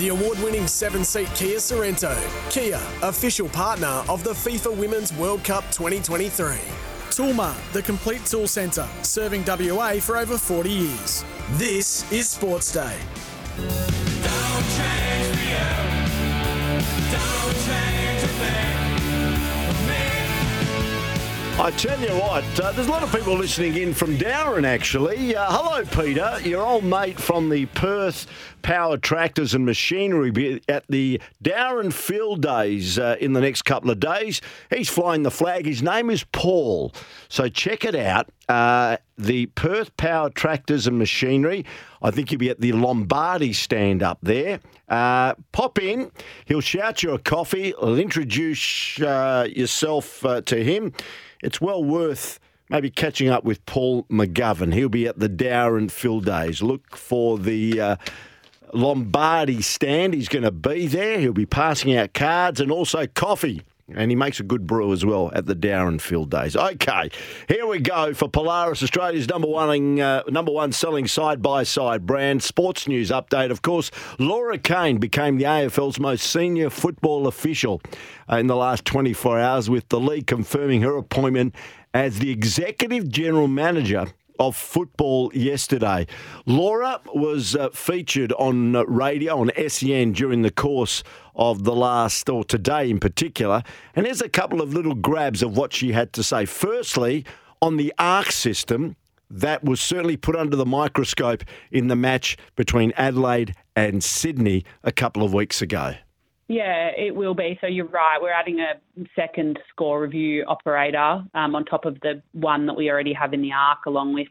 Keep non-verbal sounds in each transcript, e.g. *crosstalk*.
The award-winning seven-seat Kia Sorento. Kia, official partner of the FIFA Women's World Cup 2023. Toolmart, the complete tool centre, serving WA for over 40 years. This is Sports Day. I tell you what, uh, there's a lot of people listening in from Dowerin, actually. Uh, hello, Peter, your old mate from the Perth Power Tractors and Machinery at the Dowerin Field Days uh, in the next couple of days. He's flying the flag. His name is Paul. So check it out. Uh, the Perth Power Tractors and Machinery. I think you'll be at the Lombardi stand up there. Uh, pop in. He'll shout you a coffee. I'll introduce uh, yourself uh, to him it's well worth maybe catching up with Paul McGovern. He'll be at the Dowerin Field Days. Look for the uh, Lombardi stand. He's going to be there. He'll be passing out cards and also coffee. And he makes a good brew as well at the Dowerin Field Days. Okay, here we go for Polaris, Australia's number one uh, number one selling side by side brand. Sports news update, of course. Laura Kane became the AFL's most senior football official uh, in the last 24 hours, with the league confirming her appointment as the executive general manager of football yesterday. Laura was uh, featured on uh, radio on SEN during the course of the last, or today in particular. And here's a couple of little grabs of what she had to say. Firstly, on the ARC system, that was certainly put under the microscope in the match between Adelaide and Sydney a couple of weeks ago. Yeah, it will be. So you're right. We're adding a second score review operator um, on top of the one that we already have in the ARC, along with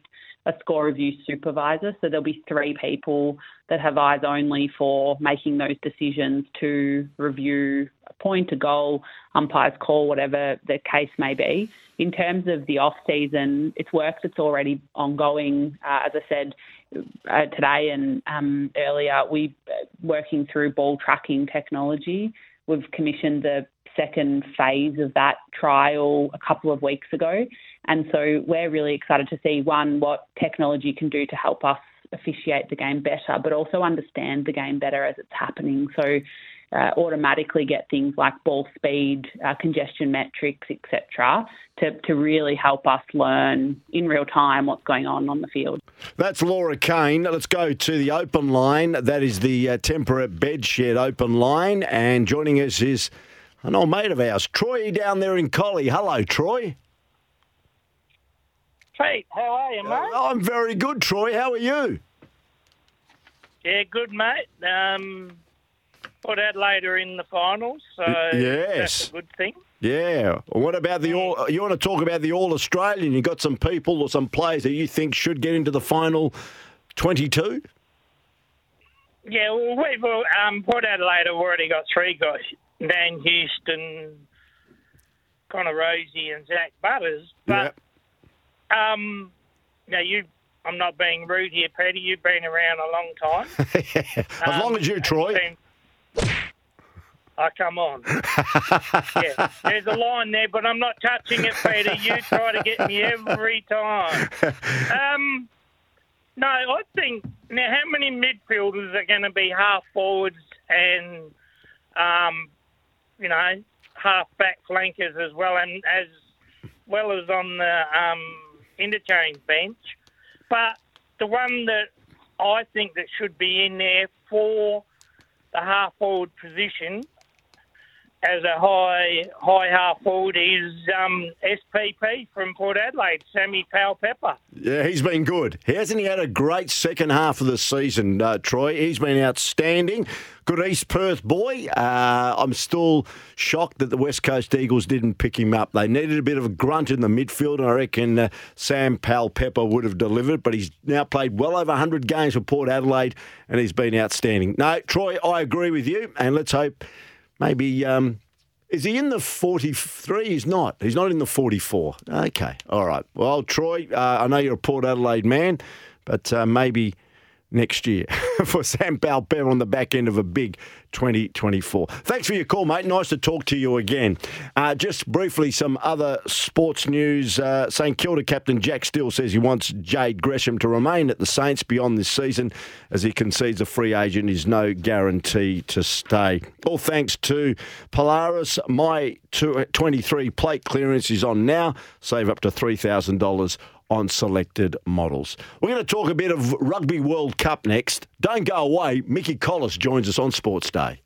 a score review supervisor. So there'll be three people that have eyes only for making those decisions to review point, a goal, umpire's call, whatever the case may be. In terms of the off season, it's work that's already ongoing. Uh, as I said uh, today and um, earlier, we uh, working through ball tracking technology. We've commissioned the second phase of that trial a couple of weeks ago. And so we're really excited to see one, what technology can do to help us officiate the game better, but also understand the game better as it's happening. So uh, automatically get things like ball speed, uh, congestion metrics, etc., to, to really help us learn in real time what's going on on the field. That's Laura Kane. Let's go to the open line. That is the uh, Temperate Bedshed open line. And joining us is an old mate of ours, Troy, down there in Collie. Hello, Troy. Pete, how are you, mate? Uh, I'm very good, Troy. How are you? Yeah, good, mate. Um, Port Adelaide are in the finals, so yes. that's a good thing. Yeah. What about the all? You want to talk about the All Australian? You got some people or some players that you think should get into the final twenty-two? Yeah, well, we've um, Port Adelaide have already got three guys: Dan Houston, Connor Rozee, and Zach Butters. But yeah. um, now you I'm not being rude here, Peter. You've been around a long time. *laughs* as um, long as you, Troy. Been... Oh, come on. *laughs* yeah, there's a line there, but I'm not touching it, Peter. You try to get me every time. Um, no, I think now how many midfielders are going to be half forwards and, um, you know, half back flankers as well, and as well as on the um, interchange bench. But the one that I think that should be in there for the half forward position as a high high half forward is um, SPP from Port Adelaide, Sammy Powell Pepper. Yeah, he's been good. He hasn't he had a great second half of the season, uh, Troy? He's been outstanding. Good East Perth boy. Uh, I'm still shocked that the West Coast Eagles didn't pick him up. They needed a bit of a grunt in the midfield, and I reckon uh, Sam Powell Pepper would have delivered, but he's now played well over 100 games for Port Adelaide, and he's been outstanding. No, Troy, I agree with you, and let's hope maybe. Um, is he in the 43? He's not. He's not in the 44. Okay. All right. Well, Troy, uh, I know you're a Port Adelaide man, but uh, maybe next year *laughs* for Sam Powell on the back end of a big 2024. Thanks for your call, mate. Nice to talk to you again. Uh, just briefly, some other sports news. Uh, St Kilda captain Jack Steele says he wants Jade Gresham to remain at the Saints beyond this season as he concedes a free agent is no guarantee to stay. All thanks to Polaris. My 23 plate clearance is on now. Save up to $3,000 on selected models. We're going to talk a bit of Rugby World Cup next. Don't go away. Mickey Collis joins us on Sports Day.